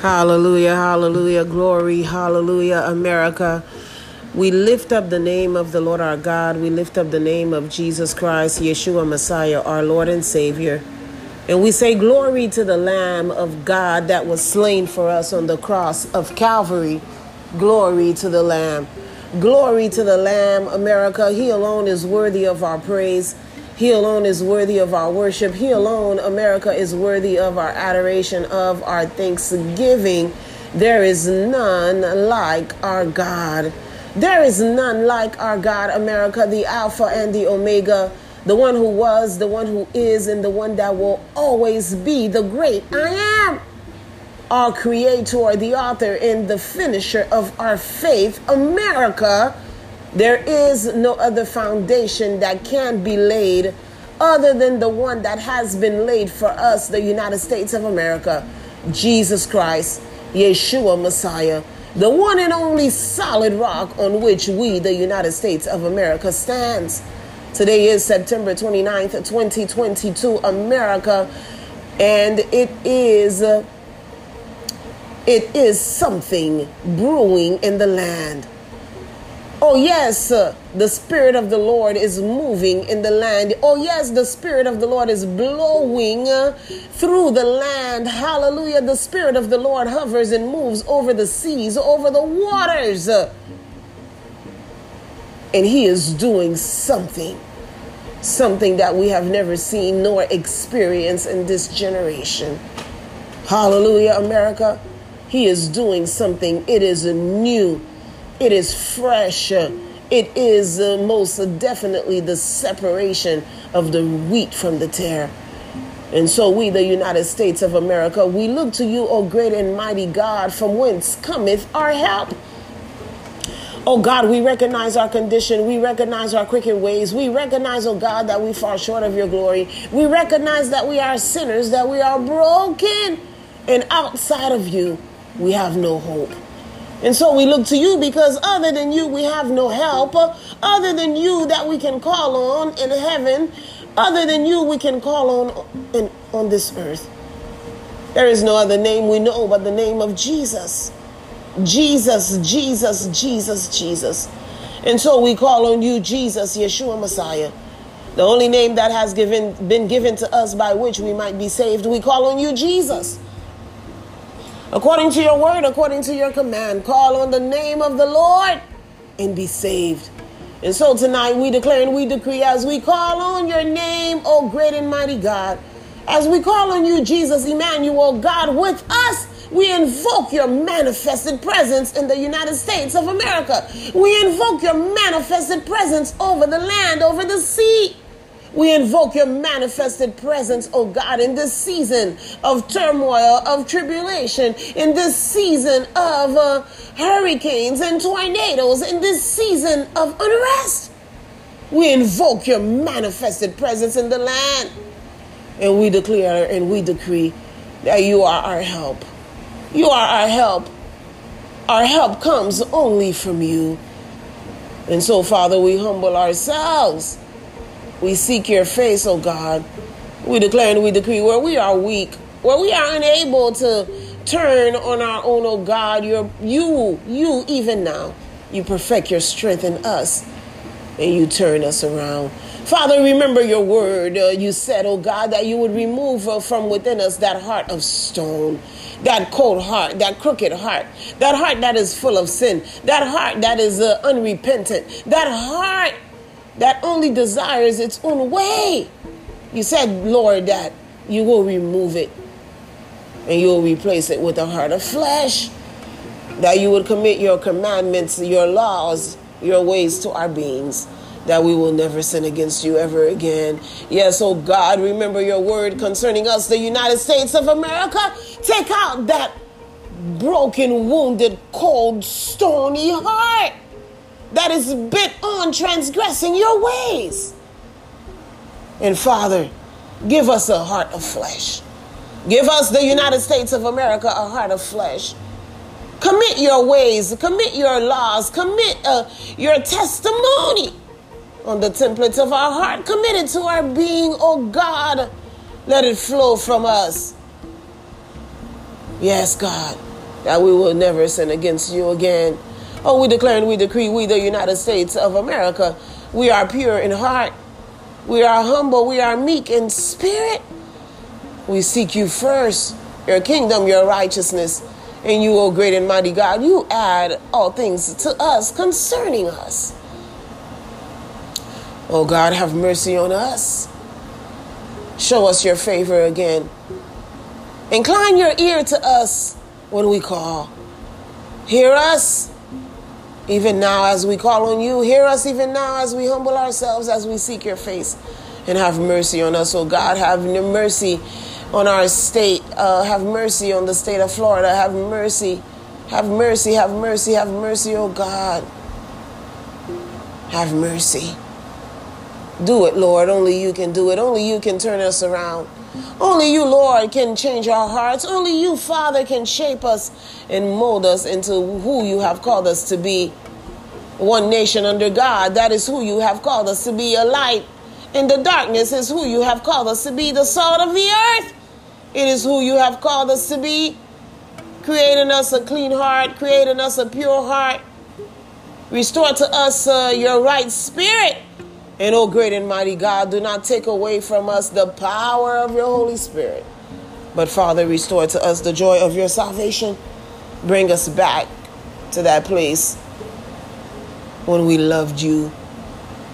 Hallelujah, hallelujah, glory, hallelujah, America. We lift up the name of the Lord our God. We lift up the name of Jesus Christ, Yeshua Messiah, our Lord and Savior. And we say, Glory to the Lamb of God that was slain for us on the cross of Calvary. Glory to the Lamb. Glory to the Lamb, America. He alone is worthy of our praise. He alone is worthy of our worship. He alone, America, is worthy of our adoration, of our thanksgiving. There is none like our God. There is none like our God, America, the Alpha and the Omega, the one who was, the one who is, and the one that will always be the great I am. Our creator, the author, and the finisher of our faith, America there is no other foundation that can be laid other than the one that has been laid for us, the United States of America, Jesus Christ, Yeshua Messiah, the one and only solid rock on which we, the United States of America, stands. Today is September 29th, 2022, America, and it is it is something brewing in the land. Oh, yes, uh, the Spirit of the Lord is moving in the land. Oh, yes, the Spirit of the Lord is blowing uh, through the land. Hallelujah. The Spirit of the Lord hovers and moves over the seas, over the waters. Uh, and He is doing something, something that we have never seen nor experienced in this generation. Hallelujah, America. He is doing something. It is a new it is fresh. It is uh, most definitely the separation of the wheat from the tare. And so we, the United States of America, we look to you, O great and mighty God, from whence cometh our help. Oh God, we recognize our condition. We recognize our crooked ways. We recognize, oh God, that we fall short of your glory. We recognize that we are sinners, that we are broken, and outside of you, we have no hope. And so we look to you because other than you, we have no help. Other than you, that we can call on in heaven. Other than you, we can call on in, on this earth. There is no other name we know but the name of Jesus. Jesus, Jesus, Jesus, Jesus. And so we call on you, Jesus, Yeshua Messiah. The only name that has given, been given to us by which we might be saved. We call on you, Jesus. According to your word, according to your command, call on the name of the Lord and be saved. And so tonight we declare and we decree as we call on your name, O great and mighty God, as we call on you, Jesus Emmanuel, God with us, we invoke your manifested presence in the United States of America. We invoke your manifested presence over the land, over the sea. We invoke your manifested presence, oh God, in this season of turmoil, of tribulation, in this season of uh, hurricanes and tornadoes, in this season of unrest. We invoke your manifested presence in the land. And we declare and we decree that you are our help. You are our help. Our help comes only from you. And so, Father, we humble ourselves we seek your face, O oh God. We declare and we decree where we are weak, where we are unable to turn on our own, O oh God. You're, you, you, even now, you perfect your strength in us and you turn us around. Father, remember your word. Uh, you said, oh God, that you would remove uh, from within us that heart of stone, that cold heart, that crooked heart, that heart that is full of sin, that heart that is uh, unrepentant, that heart that only desires its own way. You said, Lord, that you will remove it and you will replace it with a heart of flesh. That you would commit your commandments, your laws, your ways to our beings. That we will never sin against you ever again. Yes, oh God, remember your word concerning us, the United States of America. Take out that broken, wounded, cold, stony heart that is bent on transgressing your ways. And Father, give us a heart of flesh. Give us, the United States of America, a heart of flesh. Commit your ways, commit your laws, commit uh, your testimony on the templates of our heart. Commit it to our being, oh God. Let it flow from us. Yes, God. that we will never sin against you again. Oh, we declare and we decree, we, the United States of America, we are pure in heart. We are humble. We are meek in spirit. We seek you first, your kingdom, your righteousness. And you, O great and mighty God, you add all things to us concerning us. Oh God, have mercy on us. Show us your favor again. Incline your ear to us when we call. Hear us even now as we call on you. Hear us even now as we humble ourselves, as we seek your face. And have mercy on us, oh God. Have mercy on our state. Uh, have mercy on the state of Florida. Have mercy. Have mercy. Have mercy. Have mercy, oh God. Have mercy. Do it, Lord. Only you can do it. Only you can turn us around. Only you, Lord, can change our hearts. Only you, Father, can shape us and mold us into who you have called us to be. One nation under God, that is who you have called us to be. A light in the darkness is who you have called us to be. The salt of the earth, it is who you have called us to be. Creating us a clean heart, creating us a pure heart. Restore to us uh, your right spirit and oh, great and mighty God, do not take away from us the power of your Holy Spirit. But Father, restore to us the joy of your salvation. Bring us back to that place when we loved you.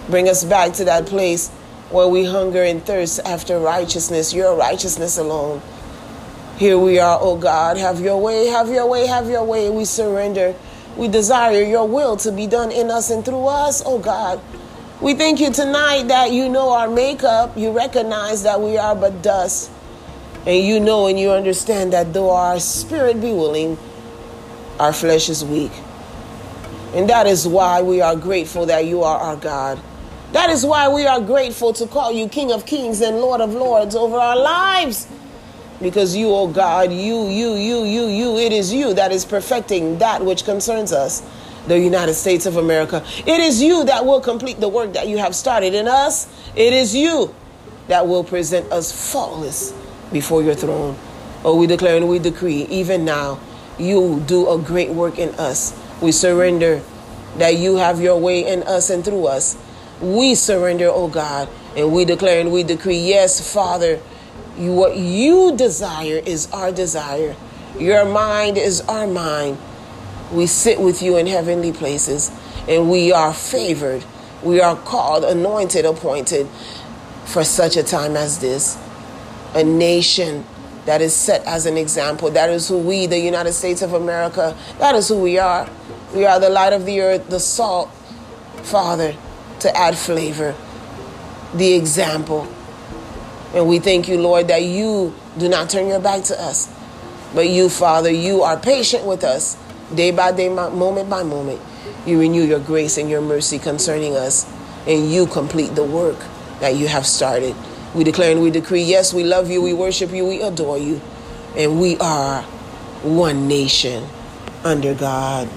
Bring us back to that place where we hunger and thirst after righteousness, your righteousness alone. Here we are, oh God. Have your way, have your way, have your way. We surrender. We desire your will to be done in us and through us, oh God. We thank you tonight that you know our makeup. You recognize that we are but dust. And you know and you understand that though our spirit be willing, our flesh is weak. And that is why we are grateful that you are our God. That is why we are grateful to call you King of Kings and Lord of Lords over our lives. Because you, oh God, you, you, you, you, you, it is you that is perfecting that which concerns us the United States of America. It is you that will complete the work that you have started in us. It is you that will present us faultless before your throne. Oh, we declare and we decree, even now, you do a great work in us. We surrender that you have your way in us and through us. We surrender, oh God, and we declare and we decree, yes, Father, you, what you desire is our desire. Your mind is our mind. We sit with you in heavenly places and we are favored. We are called, anointed, appointed for such a time as this. A nation that is set as an example. That is who we, the United States of America, that is who we are. We are the light of the earth, the salt, Father, to add flavor, the example. And we thank you, Lord, that you do not turn your back to us. But you, Father, you are patient with us Day by day, moment by moment, you renew your grace and your mercy concerning us, and you complete the work that you have started. We declare and we decree yes, we love you, we worship you, we adore you, and we are one nation under God.